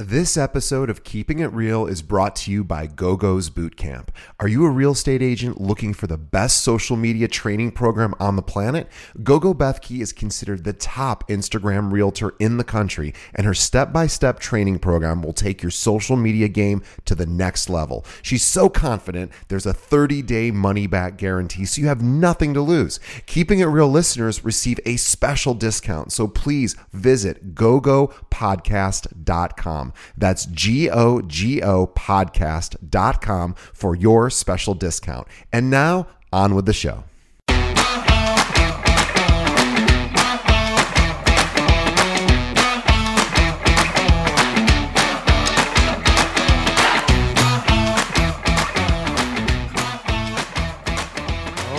This episode of Keeping It Real is brought to you by GoGo's Bootcamp. Are you a real estate agent looking for the best social media training program on the planet? GoGo Bethke is considered the top Instagram realtor in the country, and her step by step training program will take your social media game to the next level. She's so confident there's a 30 day money back guarantee, so you have nothing to lose. Keeping It Real listeners receive a special discount, so please visit gogopodcast.com. That's G O G O podcast.com for your special discount. And now, on with the show.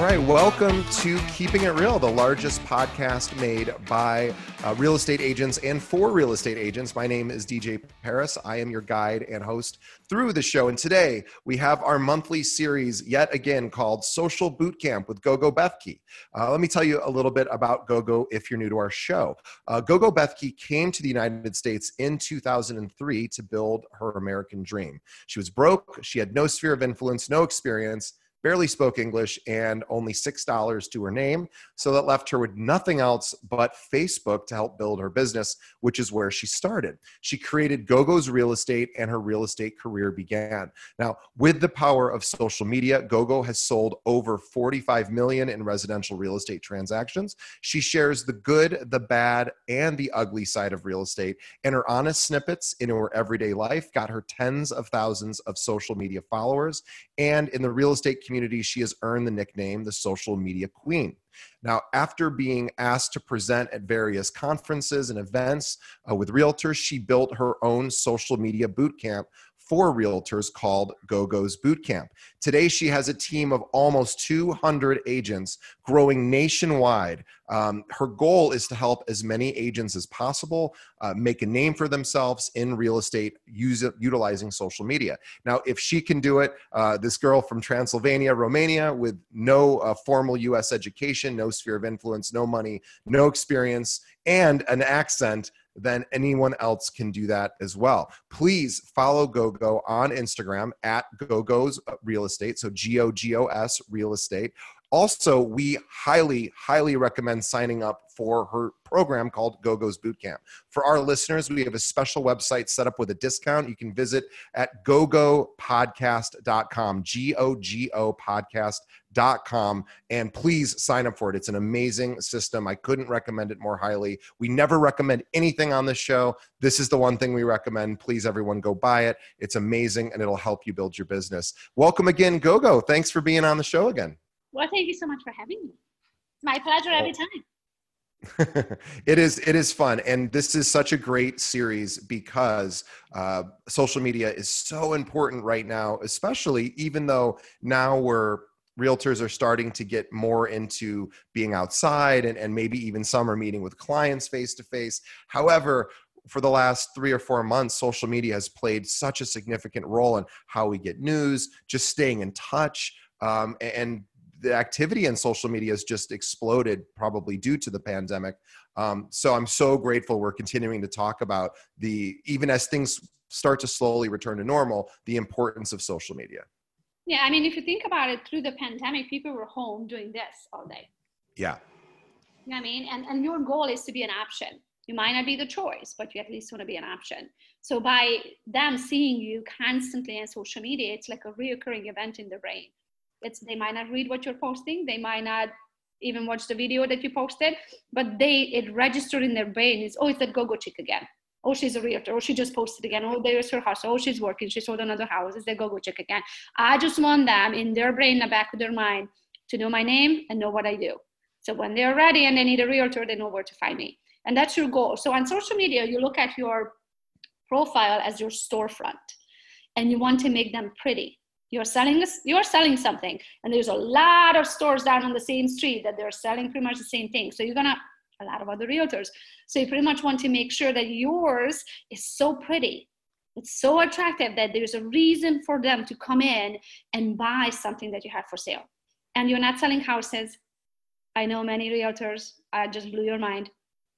Right, welcome to Keeping It Real, the largest podcast made by uh, real estate agents and for real estate agents. My name is DJ Paris. I am your guide and host through the show. And today we have our monthly series yet again called Social Bootcamp with Gogo Bethke. Uh, let me tell you a little bit about Gogo if you're new to our show. Uh, Gogo Bethke came to the United States in 2003 to build her American dream. She was broke, she had no sphere of influence, no experience barely spoke English, and only $6 to her name. So that left her with nothing else but Facebook to help build her business, which is where she started. She created GoGo's Real Estate, and her real estate career began. Now, with the power of social media, GoGo has sold over 45 million in residential real estate transactions. She shares the good, the bad, and the ugly side of real estate, and her honest snippets in her everyday life got her tens of thousands of social media followers. And in the real estate community, she has earned the nickname the social media queen. Now, after being asked to present at various conferences and events uh, with realtors, she built her own social media boot camp for realtors called GoGo's Bootcamp. Today, she has a team of almost 200 agents growing nationwide. Um, her goal is to help as many agents as possible uh, make a name for themselves in real estate use, utilizing social media. Now, if she can do it, uh, this girl from Transylvania, Romania, with no uh, formal US education, no sphere of influence, no money, no experience, and an accent then anyone else can do that as well. Please follow GoGo on Instagram at GoGo's Real Estate. So G O G O S Real Estate. Also, we highly, highly recommend signing up for her program called GoGo's Bootcamp. For our listeners, we have a special website set up with a discount. You can visit at gogopodcast.com, G O G O podcast.com, and please sign up for it. It's an amazing system. I couldn't recommend it more highly. We never recommend anything on this show. This is the one thing we recommend. Please, everyone, go buy it. It's amazing and it'll help you build your business. Welcome again, GoGo. Thanks for being on the show again. Well, thank you so much for having me. It's my pleasure every time. it is it is fun and this is such a great series because uh, social media is so important right now especially even though now we're realtors are starting to get more into being outside and, and maybe even some are meeting with clients face to face however for the last three or four months, social media has played such a significant role in how we get news, just staying in touch, um, and the activity in social media has just exploded probably due to the pandemic. Um, so i'm so grateful we're continuing to talk about the even as things start to slowly return to normal the importance of social media. Yeah i mean if you think about it through the pandemic people were home doing this all day. Yeah. You know i mean? And, and your goal is to be an option. You might not be the choice but you at least want to be an option. So by them seeing you constantly on social media it's like a reoccurring event in the brain it's they might not read what you're posting they might not even watch the video that you posted but they it registered in their brain is oh it's that go-go chick again. Oh she's a realtor oh she just posted again oh there's her house oh she's working she sold another house it's the go-go chick again. I just want them in their brain in the back of their mind to know my name and know what i do. So when they're ready and they need a realtor they know where to find me. And that's your goal. So on social media you look at your profile as your storefront and you want to make them pretty you're selling this you're selling something and there's a lot of stores down on the same street that they're selling pretty much the same thing. So you're gonna a lot of other realtors. So you pretty much want to make sure that yours is so pretty it's so attractive that there's a reason for them to come in and buy something that you have for sale. And you're not selling houses. I know many realtors i just blew your mind.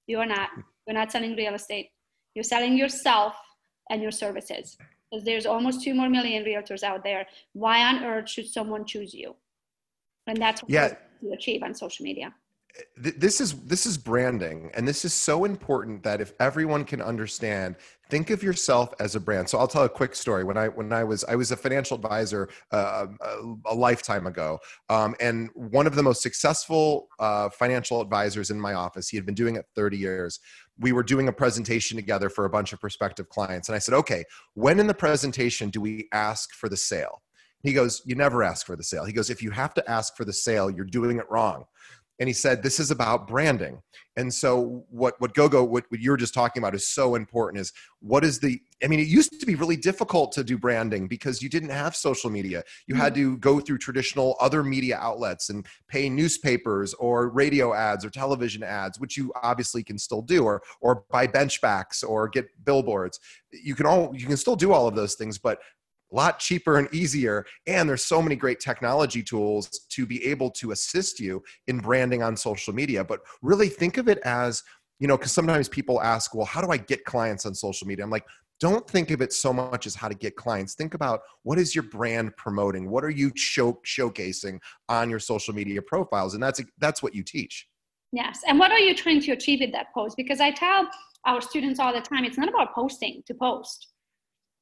You're not you're not selling real estate. You're selling yourself and your services because there's almost two more million realtors out there. Why on earth should someone choose you? And that's what yeah. you achieve on social media. This is this is branding and this is so important that if everyone can understand think of yourself as a brand. So i'll tell a quick story. When i when i was i was a financial advisor uh, a, a, lifetime ago um, and one of the most successful uh, financial advisors in my office he had been doing it 30 years we were doing a presentation together for a bunch of prospective clients. And i said okay when in the presentation do we ask for the sale? He goes you never ask for the sale. He goes if you have to ask for the sale you're doing it wrong and he said this is about branding. And so what what gogo what, what you were just talking about is so important is what is the i mean it used to be really difficult to do branding because you didn't have social media. You had mm-hmm. to go through traditional other media outlets and pay newspapers or radio ads or television ads which you obviously can still do or or buy benchbacks or get billboards. You can all you can still do all of those things but a lot cheaper and easier and there's so many great technology tools to be able to assist you in branding on social media. But really think of it as you know because sometimes people ask well how do i get clients on social media? I'm like don't think of it so much as how to get clients. Think about what is your brand promoting? What are you show, showcasing on your social media profiles? And that's that's what you teach. Yes. And what are you trying to achieve with that post? Because i tell our students all the time it's not about posting to post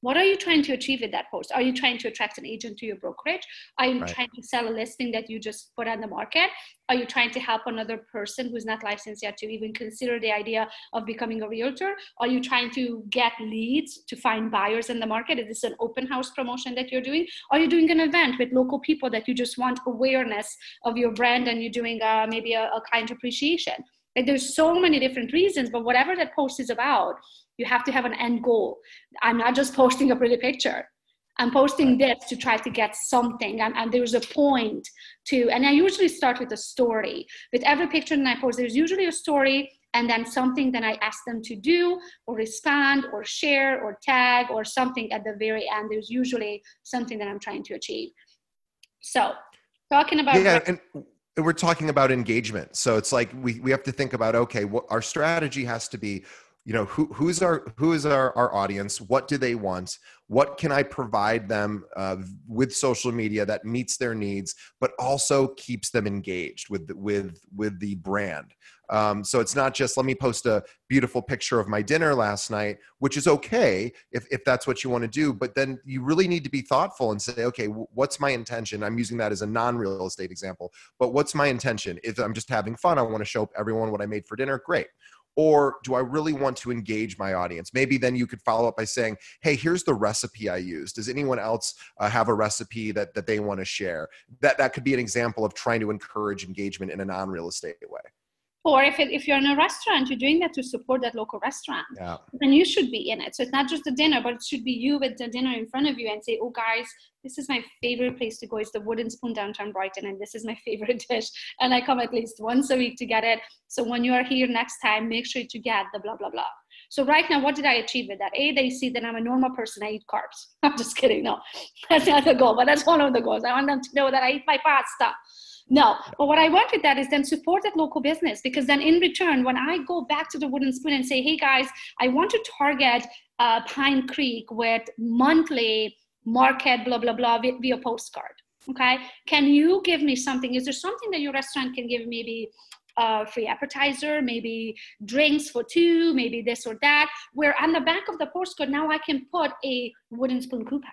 what are you trying to achieve with that post? Are you trying to attract an agent to your brokerage? Are you right. trying to sell a listing that you just put on the market? Are you trying to help another person who's not licensed yet to even consider the idea of becoming a realtor? Are you trying to get leads to find buyers in the market? Is this an open house promotion that you're doing? Are you doing an event with local people that you just want awareness of your brand and you're doing uh, maybe a, a client appreciation? Like there's so many different reasons, but whatever that post is about, you have to have an end goal. I'm not just posting a pretty picture. I'm posting this to try to get something, and, and, there's a point to. And I usually start with a story. With every picture that I post, there's usually a story, and then something that I ask them to do, or respond, or share, or tag, or something at the very end. There's usually something that I'm trying to achieve. So, talking about yeah, and we're talking about engagement. So it's like we we have to think about okay, what our strategy has to be you know who, who's our who is our, our audience what do they want what can i provide them uh, with social media that meets their needs but also keeps them engaged with with with the brand. Um, so it's not just let me post a beautiful picture of my dinner last night which is okay if, if that's what you want to do but then you really need to be thoughtful and say okay what's my intention? I'm using that as a non-real estate example but what's my intention? If i'm just having fun i want to show everyone what i made for dinner great or do I really want to engage my audience? Maybe then you could follow up by saying, "Hey, here's the recipe I use. Does anyone else uh, have a recipe that that they want to share?" That that could be an example of trying to encourage engagement in a non-real estate way or if, it, if you're in a restaurant you're doing that to support that local restaurant. Yeah. then you should be in it. So it's not just the dinner but it should be you with the dinner in front of you and say oh guys this is my favorite place to go. It's the wooden spoon downtown brighton and this is my favorite dish. And i come at least once a week to get it. So when you are here next time make sure to get the blah blah blah. So right now what did i achieve with that? A they see that i'm a normal person. I eat carbs. I'm just kidding. No. That's not the goal but that's one of the goals. I want them to know that i eat my pasta no, but what I want with that is then support that local business because then in return, when I go back to the wooden spoon and say, hey guys, I want to target uh, Pine Creek with monthly market, blah, blah, blah, via postcard. Okay. Can you give me something? Is there something that your restaurant can give maybe a free appetizer, maybe drinks for two, maybe this or that, where on the back of the postcard, now I can put a wooden spoon coupon,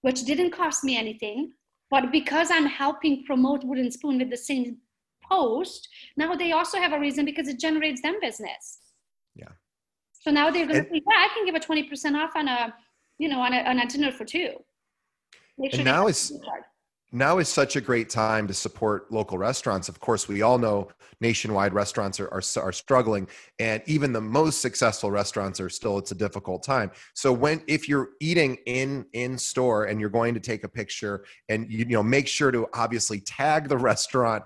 which didn't cost me anything but because I'm helping promote Wooden Spoon with the same post, now they also have a reason because it generates them business. Yeah. So now they're going to say, yeah, I can give a 20% off on a, you know, on a, on a dinner for two. Sure and now is, now is such a great time to support local restaurants. Of course, we all know nationwide restaurants are, are, are, struggling, and even the most successful restaurants are still. It's a difficult time. So when if you're eating in in store and you're going to take a picture, and you, you know make sure to obviously tag the restaurant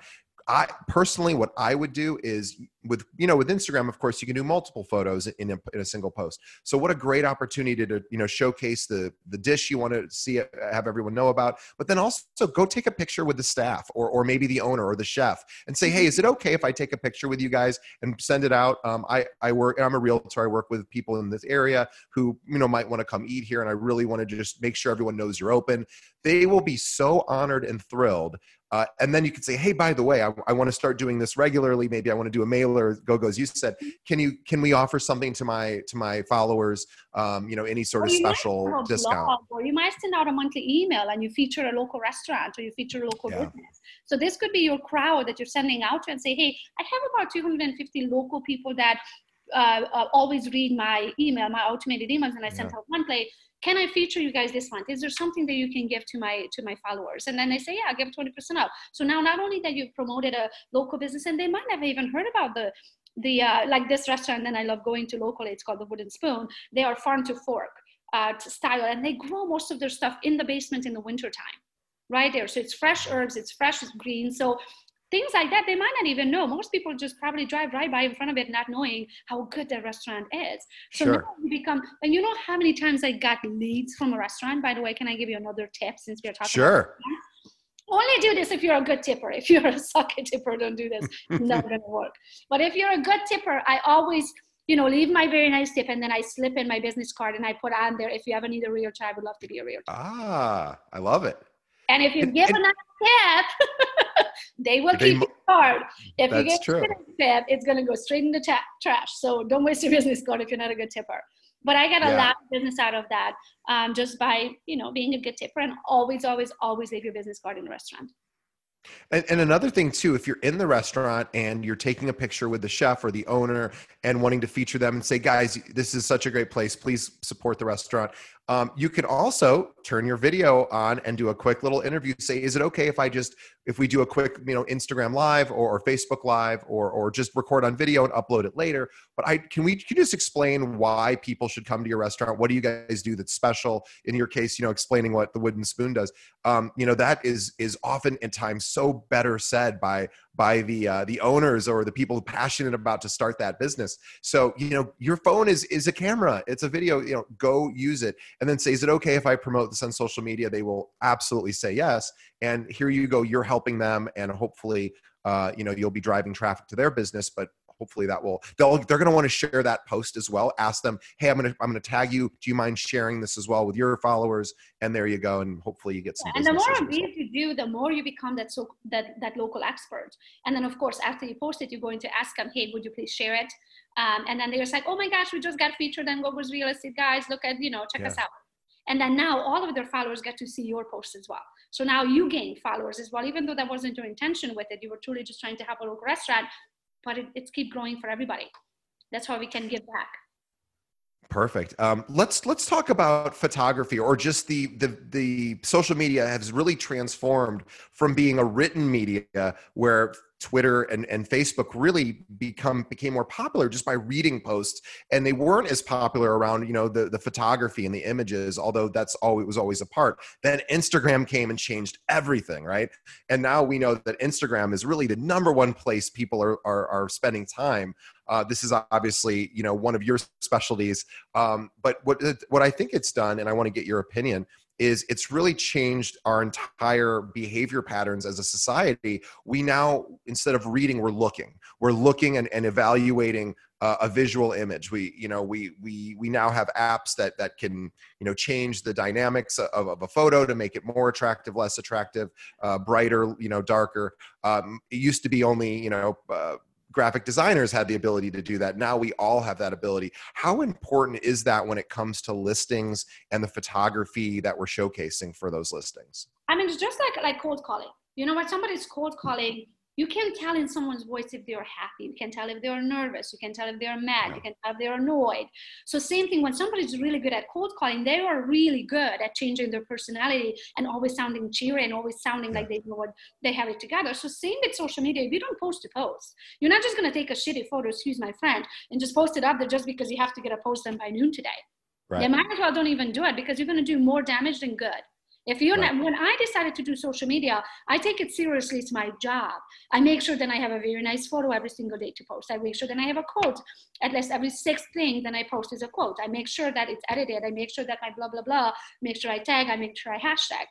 I personally, what I would do is with you know with Instagram, of course, you can do multiple photos in a, in a single post. So what a great opportunity to you know showcase the the dish you want to see have everyone know about, but then also go take a picture with the staff or or maybe the owner or the chef and say, hey, is it okay if I take a picture with you guys and send it out? Um, I I work I'm a realtor. I work with people in this area who you know might want to come eat here, and I really want to just make sure everyone knows you're open. They will be so honored and thrilled uh, and then you could say, hey, by the way, I, I want to start doing this regularly. Maybe I want to do a mailer. Go goes. You said, can you can we offer something to my to my followers? Um, you know, any sort of special discount. or you might send out a monthly email and you feature a local restaurant or you feature a local yeah. business. So this could be your crowd that you're sending out to and say, hey, I have about 250 local people that uh, uh, always read my email, my automated emails, and I sent yeah. out play. can I feature you guys this month? Is there something that you can give to my to my followers? And then they say, yeah, I'll give 20% off. So now not only that you've promoted a local business, and they might have even heard about the the uh, like this restaurant and I love going to locally. It's called the Wooden Spoon. They are farm to fork uh, style, and they grow most of their stuff in the basement in the wintertime right there. So it's fresh herbs, it's fresh it's green. So things like that they might not even know. Most people just probably drive right by in front of it not knowing how good the restaurant is. So sure. now you become and you know how many times i got leads from a restaurant? By the way can i give you another tip since we're talking sure. only do this if you're a good tipper. If you're a sucky tipper don't do this. It's not gonna work. But if you're a good tipper i always you know, leave my very nice tip and then I slip in my business card and I put on there, if you ever need a realtor, I would love to be a realtor. Ah, I love it. And if you give and, a nice tip, they will they, keep your card. If you get true. tip, it's going to go straight in the ta- trash. So don't waste your business card if you're not a good tipper. But I get a yeah. lot of business out of that um, just by, you know, being a good tipper and always, always, always leave your business card in the restaurant. And, and, another thing too, if you're in the restaurant and you're taking a picture with the chef or the owner and wanting to feature them and say, guys, this is such a great place, please support the restaurant. Um, you can also turn your video on and do a quick little interview. Say, is it okay if I just if we do a quick, you know, Instagram live or, or Facebook live or or just record on video and upload it later? But I can we can you just explain why people should come to your restaurant? What do you guys do that's special? In your case, you know, explaining what the wooden spoon does. Um, you know, that is is often in times so better said by by the uh, the owners or the people passionate about to start that business. So you know, your phone is is a camera. It's a video. You know, go use it, and then say, is it okay if I promote this on social media? They will absolutely say yes. And here you go. You're helping them, and hopefully, uh, you know, you'll be driving traffic to their business, but hopefully that will they'll they're going to want to share that post as well. Ask them hey i'm going to i'm going to tag you. Do you mind sharing this as well with your followers? And there you go and hopefully you get some and the more of these you do the more you become that so that that local expert. And then of course after you post it you're going to ask them hey would you please share it? Um, and then they're like oh my gosh we just got featured on GoGo's real estate guys. Look at you know check yeah. us out. And then now all of their followers get to see your post as well. So now you gain followers as well. Even though that wasn't your intention with it you were truly just trying to help a local restaurant but it, it's keep growing for everybody that's how we can give back Perfect. Um, let's let's talk about photography, or just the the the social media has really transformed from being a written media where Twitter and, and Facebook really become became more popular just by reading posts, and they weren't as popular around you know the the photography and the images, although that's all it was always a part. Then Instagram came and changed everything, right? And now we know that Instagram is really the number one place people are are, are spending time. Uh, this is obviously you know one of your specialties, um, but what what I think it's done, and I want to get your opinion is it's really changed our entire behavior patterns as a society. We now, instead of reading, we're looking. We're looking and, and evaluating uh, a visual image. We, you know, we we we now have apps that that can, you know, change the dynamics of, of a photo to make it more attractive, less attractive, uh, brighter, you know, darker. Um, it used to be only, you know. Uh, graphic designers had the ability to do that. Now we all have that ability. How important is that when it comes to listings and the photography that we're showcasing for those listings? I mean, it's just like like cold calling. You know, when somebody's cold calling, you can tell in someone's voice if they're happy. You can tell if they're nervous. You can tell if they're mad. Yeah. you can tell if they're annoyed. So same thing when somebody's really good at cold calling they are really good at changing their personality and always sounding cheery and always sounding yeah. like they know what they have it together. So same with social media. If you don't post to post you're not just going to take a shitty photo excuse my friend and just post it up there just because you have to get a post done by noon today. Right. you might as well don't even do it because you're going to do more damage than good If you're right. not, when I decided to do social media, I take it seriously. It's my job. I make sure that I have a very nice photo every single day to post. I make sure that I have a quote. At least every sixth thing that I post is a quote. I make sure that it's edited. I make sure that my blah, blah, blah, make sure I tag, I make sure I hashtag.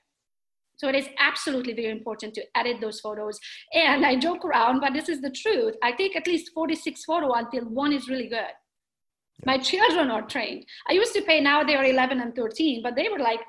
So it is absolutely very important to edit those photos. And I joke around, but this is the truth. I take at least 46 photo until one is really good. My children are trained. I used to pay, now they are 11 and 13, but they were like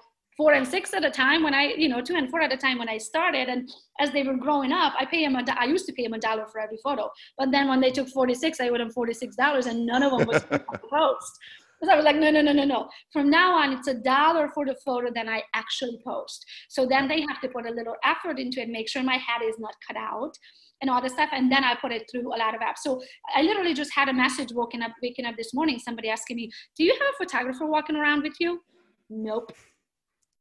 four and six at a time when I, you know, two and four at a time when I started. And as they were growing up, I pay them a, I used to pay them a dollar for every photo. But then when they took 46, I owed them $46 and none of them was post. Because I was like, no, no, no, no, no. From now on, it's a dollar for the photo that I actually post. So then they have to put a little effort into it, make sure my head is not cut out and all this stuff. And then I put it through a lot of apps. So I literally just had a message waking up, waking up this morning, somebody asking me, do you have a photographer walking around with you? Nope.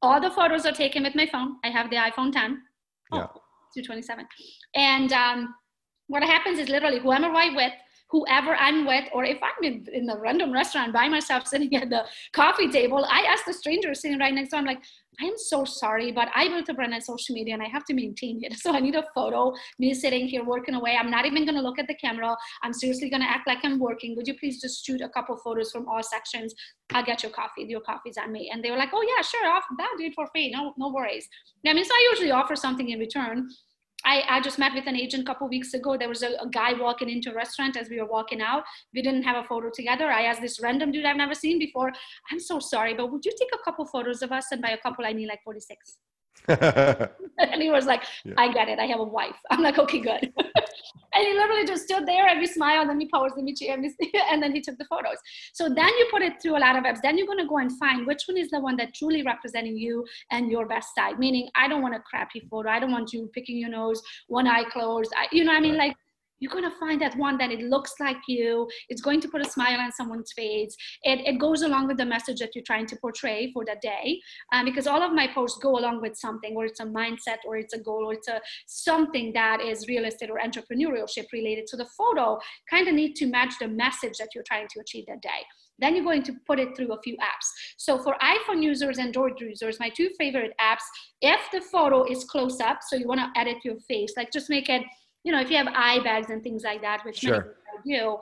All the photos are taken with my phone. I have the iPhone 10. Oh, yeah. 227. And um, what happens is literally whoever I'm with, whoever I'm with, or if I'm in, in a random restaurant by myself sitting at the coffee table, I ask the stranger sitting right next door, I'm like, I am so sorry, but I built a brand on social media and I have to maintain it. So I need a photo, me sitting here working away. I'm not even gonna look at the camera. I'm seriously gonna act like I'm working. Would you please just shoot a couple photos from all sections? I'll get your coffee. Your coffee's on me. And they were like, oh yeah, sure, I'll, do it for free. No, no worries. I mean, so I usually offer something in return. I, I just met with an agent a couple weeks ago. There was a, a, guy walking into a restaurant as we were walking out. We didn't have a photo together. I asked this random dude I've never seen before, I'm so sorry, but would you take a couple photos of us? And by a couple, I mean like 46. and he was like, yeah. I get it. I have a wife. I'm like, okay, good. and he literally just stood there and we smiled and we paused and we cheered and then he took the photos. So then you put it through a lot of apps. Then you're going to go and find which one is the one that truly representing you and your best side. Meaning, I don't want a crappy photo. I don't want you picking your nose, one eye closed. I, you know, what I mean, right. like you're going to find that one that it looks like you it's going to put a smile on someone's face. It, it goes along with the message that you're trying to portray for that day um, because all of my posts go along with something or it's a mindset or it's a goal or it's a something that is real estate or entrepreneurship related. So the photo kind of need to match the message that you're trying to achieve that day. Then you're going to put it through a few apps. So for iPhone users and Android users, my two favorite apps, if the photo is close up, so you want to edit your face, like just make it you know, if you have eye bags and things like that, which sure. many do,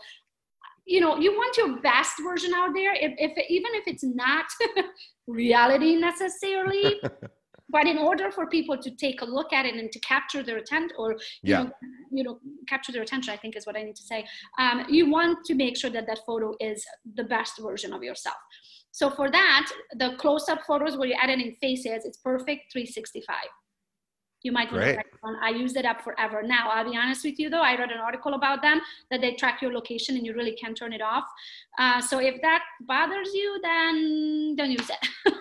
you know, you want your best version out there. If, if even if it's not reality necessarily, but in order for people to take a look at it and to capture their attention or you yeah. know you know capture their attention i think is what i need to say um, you want to make sure that that photo is the best version of yourself so for that the close-up photos where you're editing faces it's perfect 365 you might want to try one. I use it up forever. Now, I'll be honest with you though, I read an article about them that they track your location and you really can't turn it off. Uh, so if that bothers you, then don't use it.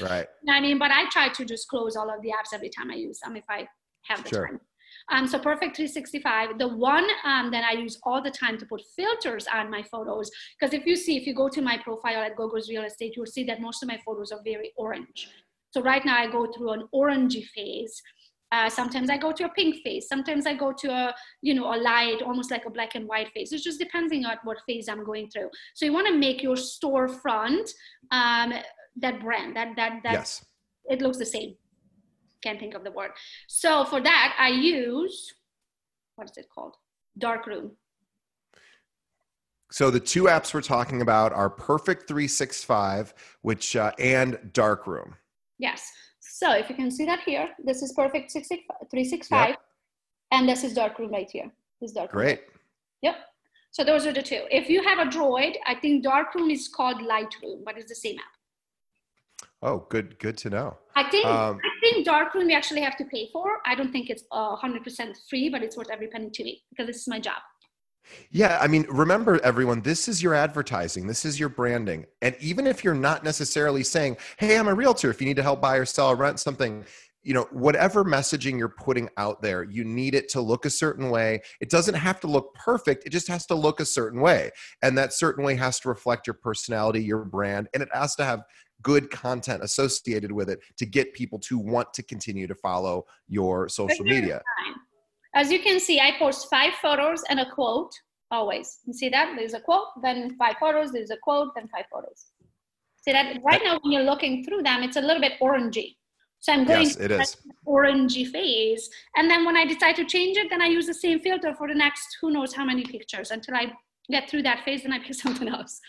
right. I mean, but I try to just close all of the apps every time I use them if I have the sure. time. Um, so Perfect 365, the one um, that I use all the time to put filters on my photos, because if you see, if you go to my profile at GoGo's Real Estate, you'll see that most of my photos are very orange. So right now I go through an orangey phase uh, sometimes I go to a pink face. Sometimes I go to a, you know, a light, almost like a black and white face. It's just depending on what phase I'm going through. So you want to make your storefront um, that brand, that that that yes. it looks the same. Can't think of the word. So for that, I use what is it called? Dark room. So the two apps we're talking about are Perfect 365, which uh, and Darkroom. Yes. So if you can see that here, this is perfect 365, yep. and this is dark room right here. This darkroom. Great. Yep. So those are the two. If you have a Droid, I think dark room is called Lightroom, but it's the same app. Oh, good, good to know. I think um, I think darkroom we actually have to pay for. I don't think it's hundred percent free, but it's worth every penny to me because this is my job. Yeah, I mean, remember everyone, this is your advertising, this is your branding. And even if you're not necessarily saying, "Hey, I'm a realtor, if you need to help buy or sell or rent something," you know, whatever messaging you're putting out there, you need it to look a certain way. It doesn't have to look perfect, it just has to look a certain way. And that certain way has to reflect your personality, your brand, and it has to have good content associated with it to get people to want to continue to follow your social media. As you can see, I post five photos and a quote always. You see that? There's a quote, then five photos, there's a quote, then five photos. See that? Right now, when you're looking through them, it's a little bit orangey. So I'm going yes, it is. orangey phase. And then when I decide to change it, then I use the same filter for the next who knows how many pictures until I get through that phase and I pick something else.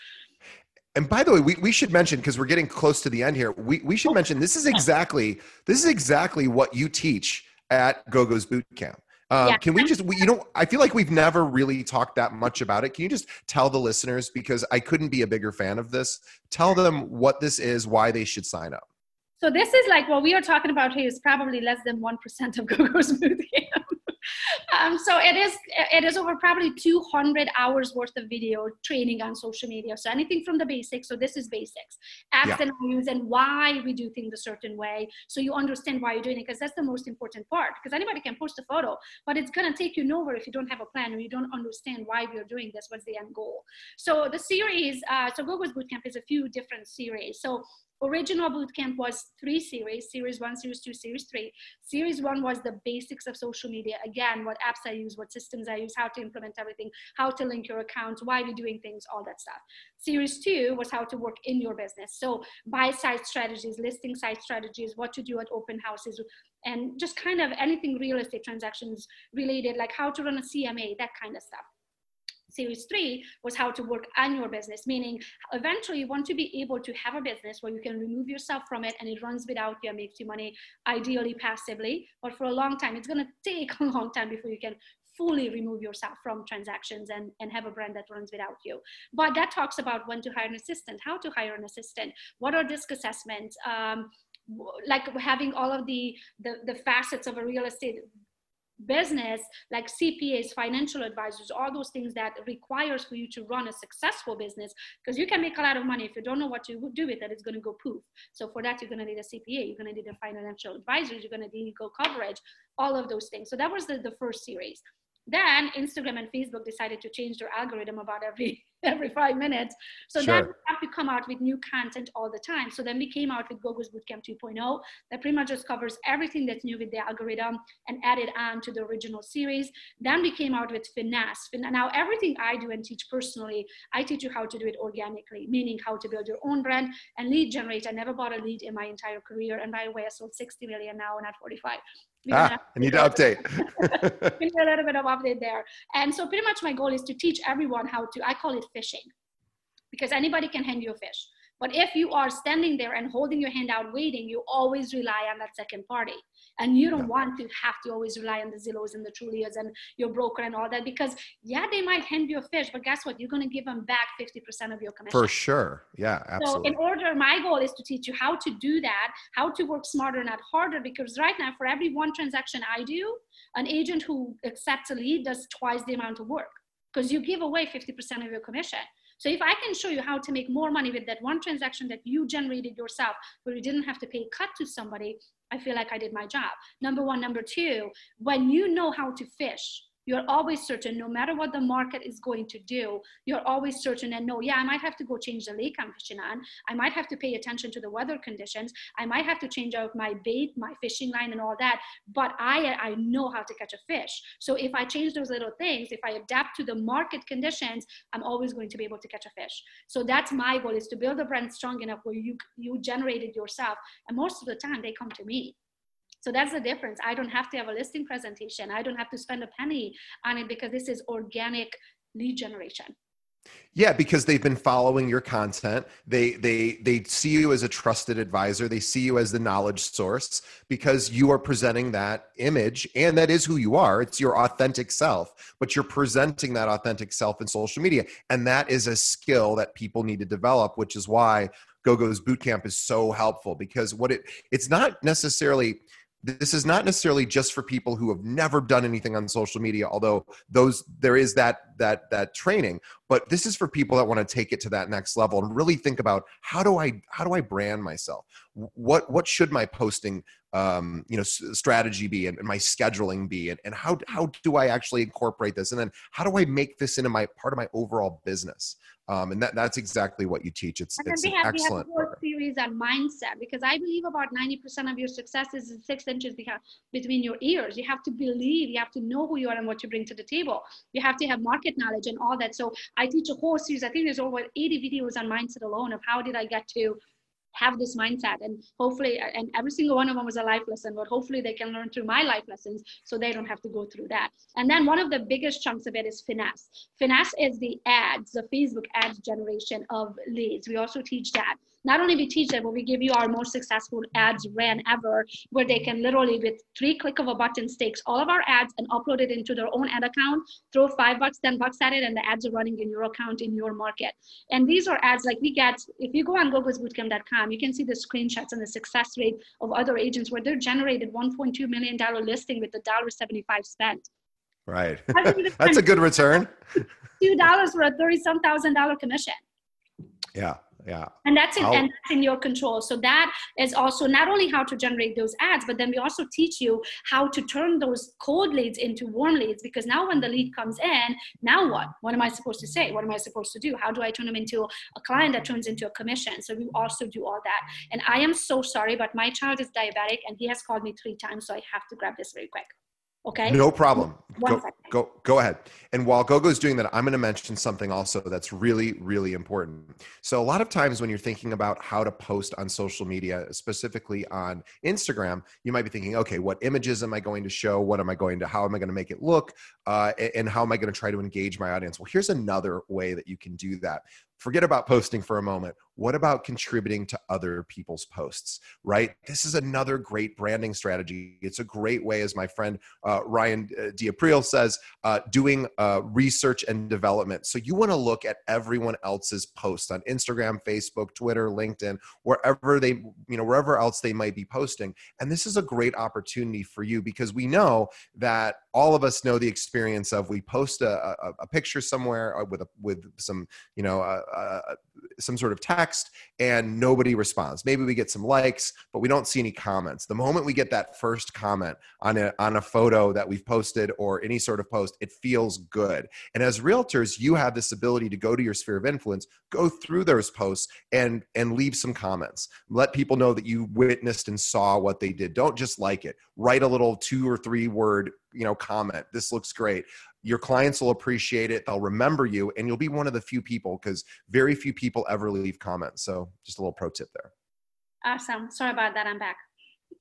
And by the way, we, we should mention because we're getting close to the end here. We, we should oh. mention this is exactly this is exactly what you teach at GoGo's Boot Camp. Um, yeah. Can we just, we, you know, I feel like we've never really talked that much about it. Can you just tell the listeners, because I couldn't be a bigger fan of this, tell them what this is, why they should sign up? So this is like what we are talking about here is probably less than 1% of Boot Camp. Um, so it is it is over probably 200 hours worth of video training on social media. So anything from the basics. So this is basics, acts yeah. and use, and why we do things a certain way. So you understand why you're doing it, because that's the most important part. Because anybody can post a photo, but it's gonna take you nowhere if you don't have a plan or you don't understand why are doing this. What's the end goal? So the series. Uh, so GoGo's Bootcamp is a few different series. So original bootcamp was three series series one series two series three. Series one was the basics of social media. Again what apps i use what systems i use how to implement everything how to link your accounts why we're doing things all that stuff. Series two was how to work in your business. So buy site strategies listing site strategies what to do at open houses and just kind of anything real estate transactions related like how to run a cma that kind of stuff series three was how to work on your business meaning eventually you want to be able to have a business where you can remove yourself from it and it runs without you and makes you money ideally passively but for a long time it's going to take a long time before you can fully remove yourself from transactions and, and have a brand that runs without you. But that talks about when to hire an assistant, how to hire an assistant, what are disc assessments, um, like having all of the, the, the facets of a real estate business like cpas financial advisors all those things that requires for you to run a successful business because you can make a lot of money. If you don't know what to do with it it's going to go poof. So for that you're going to need a cpa you're going to need a financial advisor you're going to need legal coverage all of those things. So that was the, the first series. Then Instagram and Facebook decided to change their algorithm about every every five minutes. So sure. then we have to come out with new content all the time. So then we came out with Gogo's Bootcamp 2.0 that pretty much just covers everything that's new with the algorithm and added on to the original series. Then we came out with Finesse. Now everything I do and teach personally, I teach you how to do it organically, meaning how to build your own brand and lead generate. I never bought a lead in my entire career. And by the way, I sold 60 million now, not 45 ah, I need to update. we need a little bit of update there. And so pretty much my goal is to teach everyone how to, I call it fishing because anybody can hand you a fish. But if you are standing there and holding your hand out waiting, you always rely on that second party. And you don't want to have to always rely on the Zillows and the Trulias and your broker and all that because, yeah, they might hand you a fish, but guess what? You're going to give them back 50% of your commission. For sure. Yeah, absolutely. So, in order, my goal is to teach you how to do that, how to work smarter, not harder, because right now, for every one transaction I do, an agent who accepts a lead does twice the amount of work because you give away 50% of your commission. So if I can show you how to make more money with that one transaction that you generated yourself, where you didn't have to pay cut to somebody, I feel like I did my job. Number one. Number two, when you know how to fish, you're always certain no matter what the market is going to do you're always certain and know yeah i might have to go change the lake i'm fishing on. I might have to pay attention to the weather conditions. I might have to change out my bait my fishing line and all that but i i know how to catch a fish. So if i change those little things if i adapt to the market conditions i'm always going to be able to catch a fish. So that's my goal is to build a brand strong enough where you you generate it yourself. And most of the time they come to me so that's the difference. I don't have to have a listing presentation. I don't have to spend a penny on it because this is organic lead generation. Yeah, because they've been following your content. They they they see you as a trusted advisor. They see you as the knowledge source because you are presenting that image and that is who you are. It's your authentic self, but you're presenting that authentic self in social media. And that is a skill that people need to develop, which is why GoGo's bootcamp is so helpful because what it it's not necessarily this is not necessarily just for people who have never done anything on social media although those there is that that that training but this is for people that want to take it to that next level and really think about how do i how do i brand myself? What what should my posting um, you know strategy be and, and my scheduling be and, and how how do i actually incorporate this? And then how do i make this into my part of my overall business um, and that, that's exactly what you teach. It's, it's we have, excellent we have a series on mindset because I believe about 90% of your success is six inches between your ears. You have to believe, you have to know who you are and what you bring to the table. You have to have market knowledge and all that. So I teach a whole series. I think there's over 80 videos on mindset alone of how did I get to have this mindset. And hopefully and every single one of them was a life lesson but hopefully they can learn through my life lessons so they don't have to go through that. And then one of the biggest chunks of it is finesse. Finesse is the ads the facebook ads generation of leads. We also teach that not only we teach them, but we give you our most successful ads ran ever, where they can literally with three click of a button stakes all of our ads and upload it into their own ad account, throw five bucks, ten bucks at it, and the ads are running in your account in your market. And these are ads like we get, if you go on gogosbootcamp.com, you can see the screenshots and the success rate of other agents where they're generated $1.2 million listing with the $1.75 spent. Right. That's a good return. $2 for a 30 some thousand dollar commission. Yeah yeah. And that's in, and that's in your control. So that is also not only how to generate those ads but then we also teach you how to turn those cold leads into warm leads because now when the lead comes in now what? What am i supposed to say? What am i supposed to do? How do i turn them into a client that turns into a commission? So we also do all that. And i am so sorry but my child is diabetic and he has called me three times so i have to grab this very quick. Okay. No problem. Go, go, go ahead. And while Gogo's doing that, I'm going to mention something also that's really, really important. So, a lot of times when you're thinking about how to post on social media, specifically on Instagram, you might be thinking, okay, what images am I going to show? What am I going to, how am I going to make it look? Uh, and how am I going to try to engage my audience? Well, here's another way that you can do that forget about posting for a moment. What about contributing to other people's posts, right? This is another great branding strategy. It's a great way, as my friend uh, Ryan uh, Says, uh, doing uh, research and development. So you want to look at everyone else's posts on Instagram, Facebook, Twitter, LinkedIn, wherever they, you know, wherever else they might be posting. And this is a great opportunity for you because we know that all of us know the experience of we post a, a, a picture somewhere uh, with a, with some, you know, uh, uh, some sort of text and nobody responds. Maybe we get some likes, but we don't see any comments. The moment we get that first comment on a, on a photo that we've posted or any sort of post, it feels good. And as realtors, you have this ability to go to your sphere of influence, go through those posts and, and leave some comments. Let people know that you witnessed and saw what they did. Don't just like it. Write a little two or three word you know comment this looks great. Your clients will appreciate it they'll remember you and you'll be one of the few people because very few people ever leave comments. So just a little pro tip there. Awesome. Sorry about that i'm back.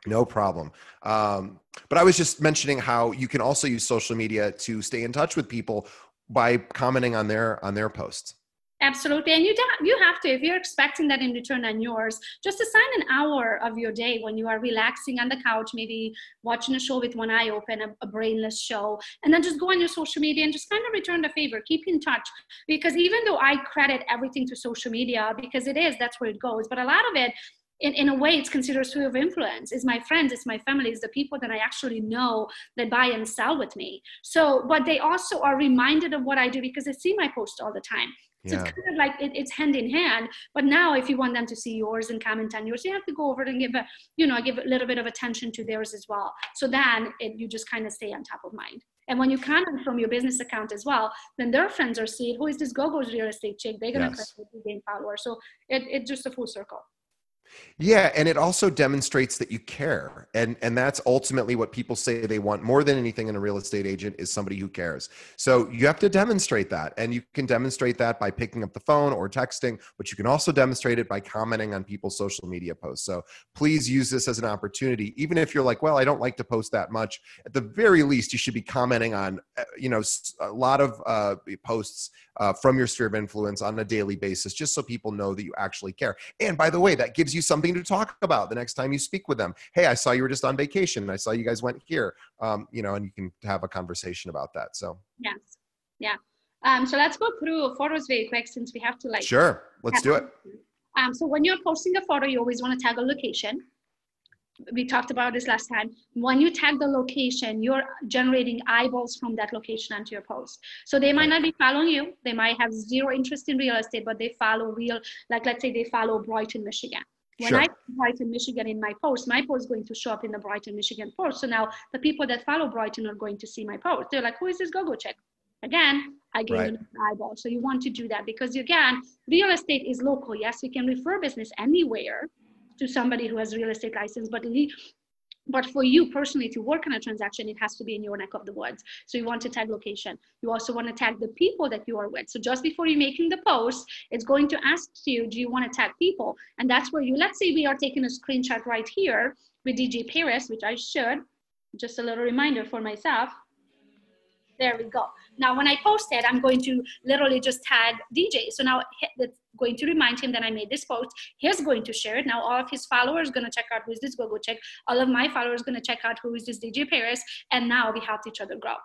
No problem. Um, but i was just mentioning how you can also use social media to stay in touch with people by commenting on their on their posts Absolutely. And you, do, you have to, if you're expecting that in return on yours, just assign an hour of your day when you are relaxing on the couch, maybe watching a show with one eye open, a, a brainless show, and then just go on your social media and just kind of return the favor, keep in touch. Because even though I credit everything to social media, because it is, that's where it goes, but a lot of it, in, in a way it's considered sphere of influence it's my friends it's my family it's the people that i actually know that buy and sell with me so but they also are reminded of what i do because they see my post all the time so yeah. it's kind of like it, it's hand in hand. But now, if you want them to see yours and comment on yours, you have to go over and give a, you know, give a little bit of attention to theirs as well. So then it, you just kind of stay on top of mind. And when you comment from your business account as well, then their friends are seeing who is this Gogo's real estate chick? They're gonna yes. gain followers. So it, it's just a full circle. Yeah, and it also demonstrates that you care. And and that's ultimately what people say they want more than anything in a real estate agent is somebody who cares. So you have to demonstrate that. And you can demonstrate that by picking up the phone or texting, but you can also demonstrate it by commenting on people's social media posts. So please use this as an opportunity even if you're like, well, I don't like to post that much. At the very least, you should be commenting on uh, you know a lot of uh, posts uh, from your sphere of influence on a daily basis just so people know that you actually care. And by the way, that gives you something to talk about the next time you speak with them. Hey, I saw you were just on vacation. I saw you guys went here. Um, you know, and you can have a conversation about that. So yes, yeah. Um, so let's go through photos very quick since we have to like. Sure, let's do it. Um, so when you're posting a photo, you always want to tag a location we talked about this last time when you tag the location you're generating eyeballs from that location onto your post so they might not be following you they might have zero interest in real estate but they follow real like let's say they follow brighton michigan when sure. I Brighton, Michigan in my post, my post is going to show up in the Brighton, Michigan post. So now the people that follow Brighton are going to see my post. They're like, who is this Gogo check? Again, I gave right. an eyeball. So you want to do that because again, real estate is local. Yes, we can refer business anywhere to somebody who has real estate license, but but for you personally to work on a transaction it has to be in your neck of the woods. So you want to tag location. You also want to tag the people that you are with. So just before you're making the post it's going to ask you do you want to tag people? And that's where you let's say we are taking a screenshot right here with dj paris which i should just a little reminder for myself. There we go. Now, when I post it, I'm going to literally just tag DJ. So now it's going to remind him that I made this post. He's going to share it. Now, all of his followers going to check out who is this. Go go check. All of my followers going to check out who is this DJ Paris. And now we help each other grow.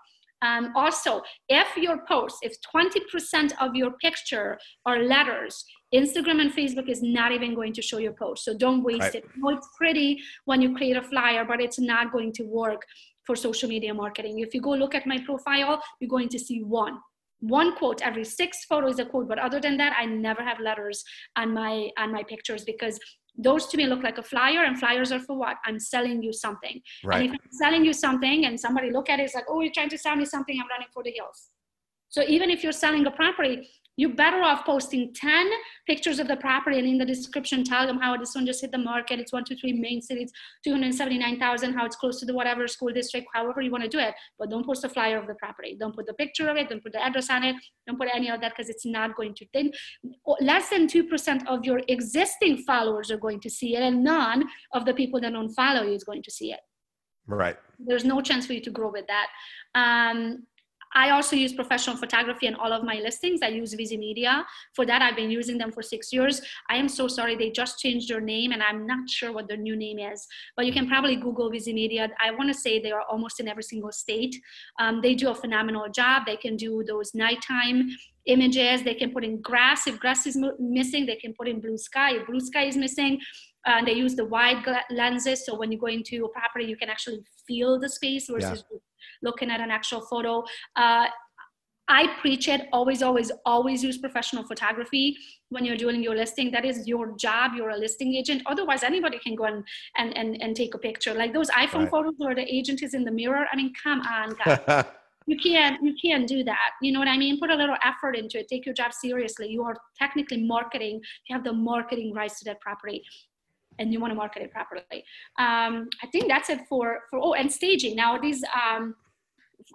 Um, also, if your post, if 20% of your picture are letters, Instagram and Facebook is not even going to show your post. So don't waste right. it. It's pretty when you create a flyer, but it's not going to work for social media marketing. If you go look at my profile, you're going to see one one quote every six photos a quote but other than that i never have letters on my on my pictures because those to me look like a flyer and flyers are for what i'm selling you something right. and if i'm selling you something and somebody look at it it's like oh you're trying to sell me something i'm running for the hills so even if you're selling a property you're better off posting 10 pictures of the property and in the description tell them how this one just hit the market. It's one two three main cities 279000 how it's close to the whatever school district however you want to do it. But don't post a flyer of the property. Don't put the picture of it don't put the address on it don't put any of that because it's not going to then less than 2% of your existing followers are going to see it and none of the people that don't follow you is going to see it. Right. There's no chance for you to grow with that. Um, I also use professional photography in all of my listings. I use VisiMedia. For that, I've been using them for six years. I am so sorry, they just changed their name and I'm not sure what their new name is. But you can probably Google VisiMedia. I want to say they are almost in every single state. Um, they do a phenomenal job. They can do those nighttime images. They can put in grass. If grass is missing, they can put in blue sky. If blue sky is missing, uh, they use the wide lenses. So when you go into a property, you can actually feel the space versus yeah looking at an actual photo. Uh, I preach it always, always, always use professional photography when you're doing your listing. That is your job. You're a listing agent. Otherwise, anybody can go and and and, and take a picture. Like those iPhone right. photos where the agent is in the mirror. I mean, come on, guys. you can't you can't do that. You know what I mean? Put a little effort into it. Take your job seriously. You are technically marketing. You have the marketing rights to that property and you want to market it properly. Um, I think that's it for for oh and staging. Now these um,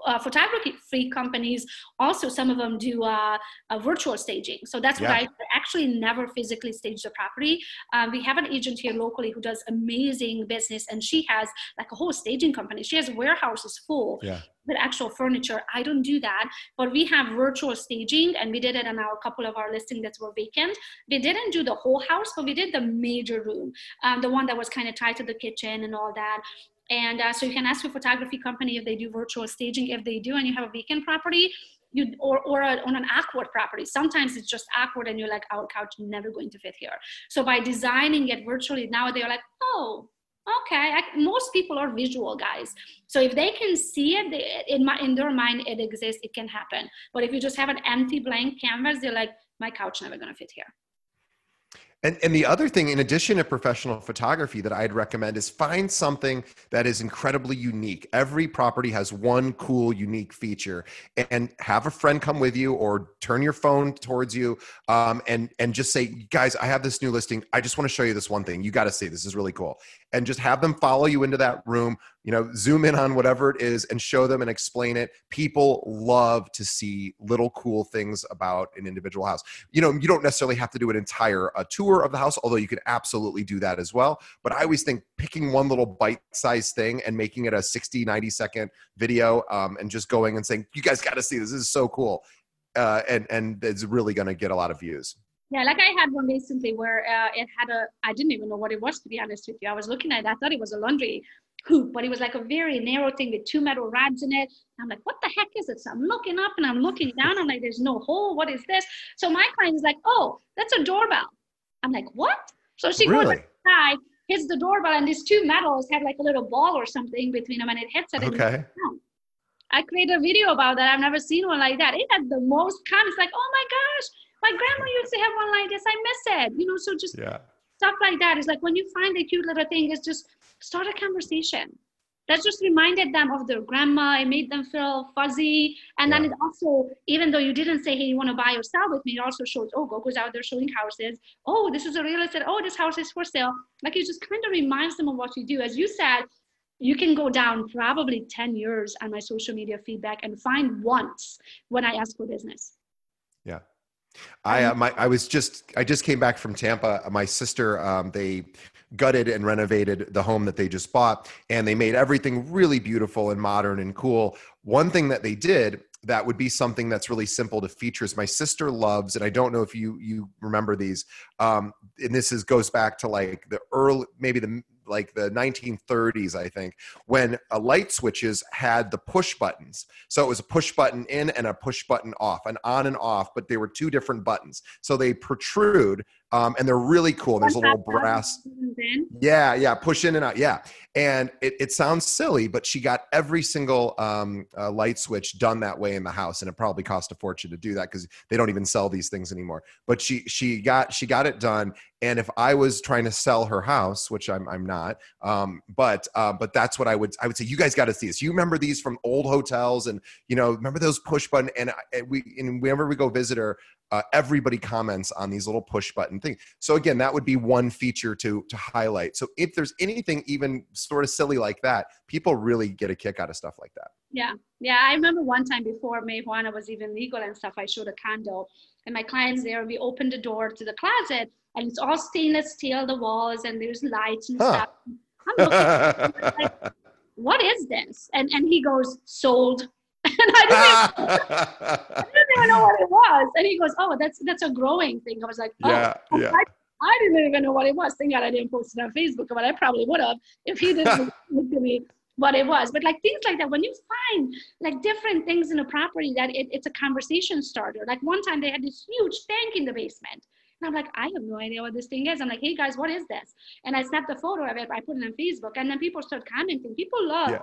uh, photography free companies also some of them do uh, virtual staging. So that's yeah. what i actually never physically stage the property. Um, we have an agent here locally who does amazing business and she has like a whole staging company. She has warehouses full yeah. with actual furniture. I don't do that but we have virtual staging and we did it on our couple of our listings that were vacant. We didn't do the whole house but we did the major room um, the one that was kind of tied to the kitchen and all that and uh, so you can ask your photography company if they do virtual staging. If they do, and you have a vacant property, you or or a, on an awkward property. Sometimes it's just awkward, and you're like, our couch never going to fit here. So by designing it virtually, now they're like, oh, okay. I, most people are visual guys, so if they can see it they, in my in their mind, it exists. It can happen. But if you just have an empty blank canvas, they're like, my couch never gonna fit here. And, and the other thing, in addition to professional photography, that I'd recommend is find something that is incredibly unique. Every property has one cool, unique feature, and have a friend come with you or turn your phone towards you um, and and just say, guys, I have this new listing. I just want to show you this one thing. You got to see this is really cool and just have them follow you into that room you know zoom in on whatever it is and show them and explain it. People love to see little cool things about an individual house. You know you don't necessarily have to do an entire a tour of the house although you can absolutely do that as well. But i always think picking one little bite-sized thing and making it a 60 90 second video um, and just going and saying you guys got to see this. this is so cool. Uh, and and it's really going to get a lot of views. Yeah, like I had one recently where uh, it had a, I didn't even know what it was to be honest with you. I was looking at it, I thought it was a laundry hoop, but it was like a very narrow thing with two metal rods in it. I'm like, what the heck is it? So I'm looking up and I'm looking down. I'm like, there's no hole. What is this? So my client is like, oh, that's a doorbell. I'm like, what? So she really? goes inside, hits the doorbell, and these two metals have like a little ball or something between them, and it hits it. Okay. I created a video about that. I've never seen one like that. It had the most comments, like, oh my gosh, my grandma used to have one like this. I miss it. You know, so just yeah. stuff like that is like when you find a cute little thing, it's just start a conversation. That just reminded them of their grandma. It made them feel fuzzy. And yeah. then it also, even though you didn't say, hey, you want to buy or sell with me, it also shows, oh, GoGo's out there showing houses. Oh, this is a real estate. Oh, this house is for sale. Like it just kind of reminds them of what you do. As you said, you can go down probably 10 years on my social media feedback and find once when I ask for business. Yeah. I uh, my I was just I just came back from Tampa. My sister um, they gutted and renovated the home that they just bought, and they made everything really beautiful and modern and cool. One thing that they did that would be something that's really simple to feature is my sister loves, and I don't know if you you remember these. Um, and this is goes back to like the early maybe the like the 1930s, I think, when a light switches had the push buttons. So it was a push button in and a push button off, an on and off, but they were two different buttons. So they protrude um, and they're really cool. There's a little brass. Yeah, yeah, push in and out. Yeah, and it, it sounds silly, but she got every single um, uh, light switch done that way in the house, and it probably cost a fortune to do that because they don't even sell these things anymore. But she she got she got it done, and if I was trying to sell her house, which I'm I'm not, um, but uh, but that's what I would I would say. You guys got to see this. You remember these from old hotels, and you know remember those push button, and, and we and whenever we go visit her, uh, everybody comments on these little push button things. So again, that would be one feature to to highlight. So if there's anything even sort of silly like that, people really get a kick out of stuff like that. Yeah, yeah. I remember one time before marijuana was even legal and stuff. I showed a candle, and my clients there. We opened the door to the closet, and it's all stainless steel, the walls, and there's lights and huh. stuff. I'm looking, like, what is this? And and he goes, sold and I didn't, I didn't, even know what it was. And he goes, "Oh, that's that's a growing thing." I was like, "Oh, yeah, yeah." I, I, didn't even know what it was. Thank God I didn't post it on Facebook, but I probably would have if he didn't look to me what it was. But like things like that, when you find like different things in a property that it, it's a conversation starter. Like one time they had this huge tank in the basement. And I'm like, I have no idea what this thing is. I'm like, hey guys, what is this? And I snapped a photo of it. I put it on Facebook, and then people start commenting. People love yeah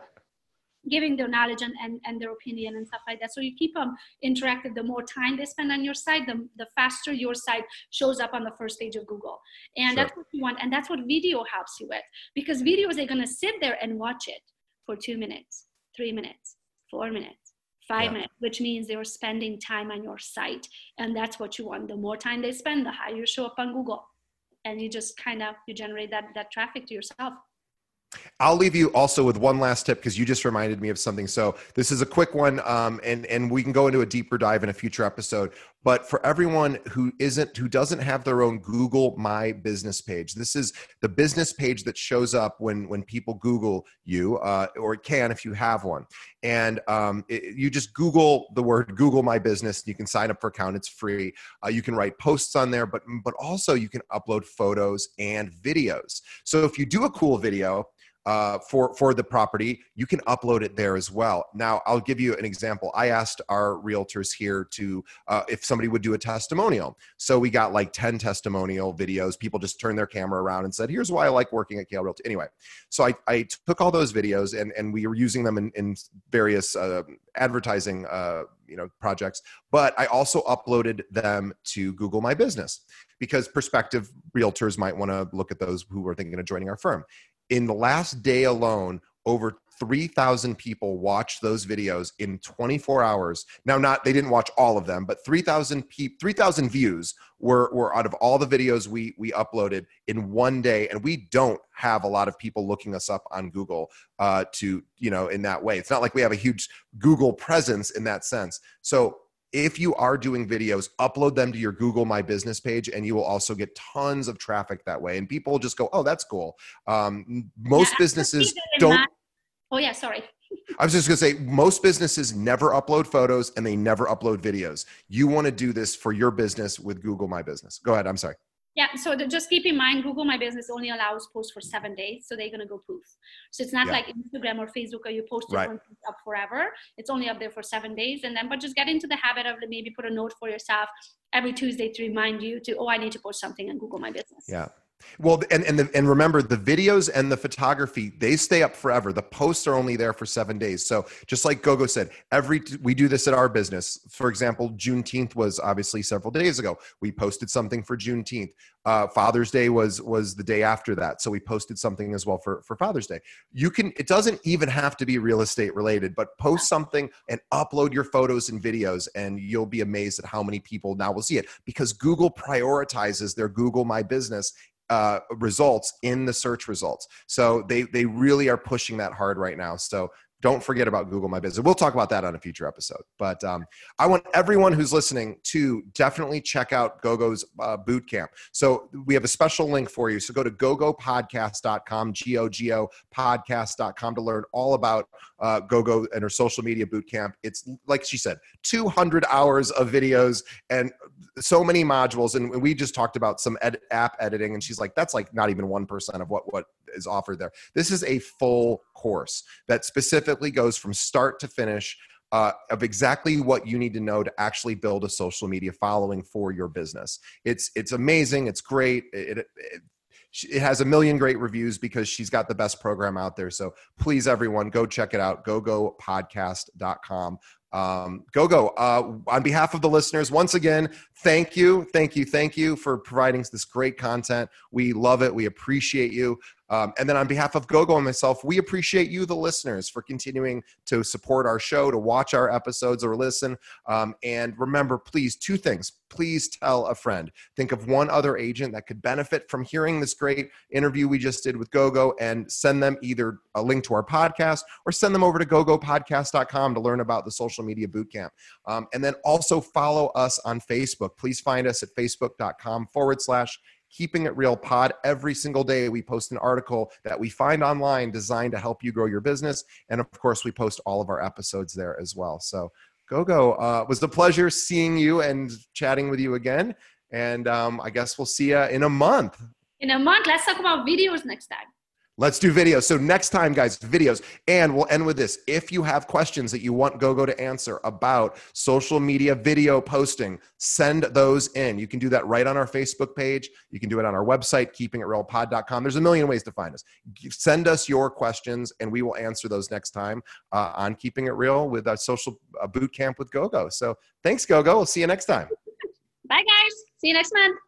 giving their knowledge and, and, and their opinion and stuff like that. So you keep them interactive. The more time they spend on your site, the, the faster your site shows up on the first page of Google. And sure. that's what you want. And that's what video helps you with because videos, they're going to sit there and watch it for two minutes, three minutes, four minutes, five yeah. minutes, which means they're spending time on your site. And that's what you want. The more time they spend, the higher you show up on Google. And you just kind of, you generate that, that traffic to yourself. I'll leave you also with one last tip because you just reminded me of something. So this is a quick one, um, and and we can go into a deeper dive in a future episode. But for everyone who isn't who doesn't have their own Google My Business page, this is the business page that shows up when when people Google you, uh, or it can if you have one. And um, it, you just Google the word Google My Business. You can sign up for account; it's free. Uh, you can write posts on there, but but also you can upload photos and videos. So if you do a cool video uh, for for the property, you can upload it there as well. Now, I'll give you an example. I asked our realtors here to uh, if somebody would do a testimonial. So we got like ten testimonial videos. People just turned their camera around and said, "Here's why I like working at Kale Realty." Anyway, so I, I took all those videos and and we were using them in, in various uh, advertising uh, you know projects, but I also uploaded them to Google My Business because prospective realtors might want to look at those who are thinking of joining our firm in the last day alone, over 3,000 people watched those videos in 24 hours. Now, not they didn't watch all of them, but 3,000 pe- 3,000 views were, were out of all the videos we we uploaded in one day. And we don't have a lot of people looking us up on Google uh, to you know in that way. It's not like we have a huge Google presence in that sense. So if you are doing videos, upload them to your Google My Business page, and you will also get tons of traffic that way. And people just go, "Oh, that's cool." Um, most yeah, businesses don't. oh yeah, sorry. I was just going to say, most businesses never upload photos and they never upload videos. You want to do this for your business with Google My Business. Go ahead. I'm sorry. Yeah, so the, just keep in mind, Google My Business only allows posts for seven days, so they're gonna go poof. So it's not yeah. like Instagram or Facebook where you post it right. up forever. It's only up there for seven days, and then but just get into the habit of maybe put a note for yourself every Tuesday to remind you to oh I need to post something on Google My Business. Yeah, well, and and the, and remember the videos and the photography they stay up forever. The posts are only there for seven days. So just like GoGo said, every we do this at our business. For example, Juneteenth was obviously several days ago. We posted something for Juneteenth. Uh, Father's Day was was the day after that, so we posted something as well for for Father's Day. You can. It doesn't even have to be real estate related, but post something and upload your photos and videos, and you'll be amazed at how many people now will see it because Google prioritizes their Google My Business uh, results in the search results. So they they really are pushing that hard right now. So don't forget about Google My Business. We'll talk about that on a future episode. But um, I want everyone who's listening to definitely check out GoGo's uh, boot camp. So we have a special link for you. So go to gogopodcast.com, G O G O podcast.com to learn all about uh, GoGo and her social media boot camp. It's like she said, 200 hours of videos and so many modules. And we just talked about some ed- app editing, and she's like, that's like not even 1% of what, what is offered there. This is a full course that specifically goes from start to finish uh, of exactly what you need to know to actually build a social media following for your business. It's it's amazing. It's great. It, it, it, it has a million great reviews because she's got the best program out there. So please, everyone, go check it out. GoGoPodcast.com. Um, go go. Uh, on behalf of the listeners, once again, thank you, thank you, thank you for providing this great content. We love it. We appreciate you. Um, and then on behalf of GoGo and myself, we appreciate you, the listeners, for continuing to support our show, to watch our episodes or listen. Um, and remember, please, two things. Please tell a friend. Think of one other agent that could benefit from hearing this great interview we just did with GoGo and send them either a link to our podcast or send them over to gogopodcast.com to learn about the social media bootcamp. Um, and then also follow us on Facebook. Please find us at facebook.com forward slash Keeping It Real Pod. Every single day, we post an article that we find online designed to help you grow your business. And of course, we post all of our episodes there as well. So, GoGo, uh, was a pleasure seeing you and chatting with you again. And um, I guess we'll see you in a month. In a month, let's talk about videos next time. Let's do videos. So next time, guys, videos. And we'll end with this. If you have questions that you want GoGo to answer about social media video posting, send those in. You can do that right on our Facebook page. You can do it on our website, keepingitrealpod.com. There's a million ways to find us. Send us your questions, and we will answer those next time uh, on Keeping It Real with a social boot camp with GoGo. So thanks, GoGo. We'll see you next time. Bye, guys. See you next month.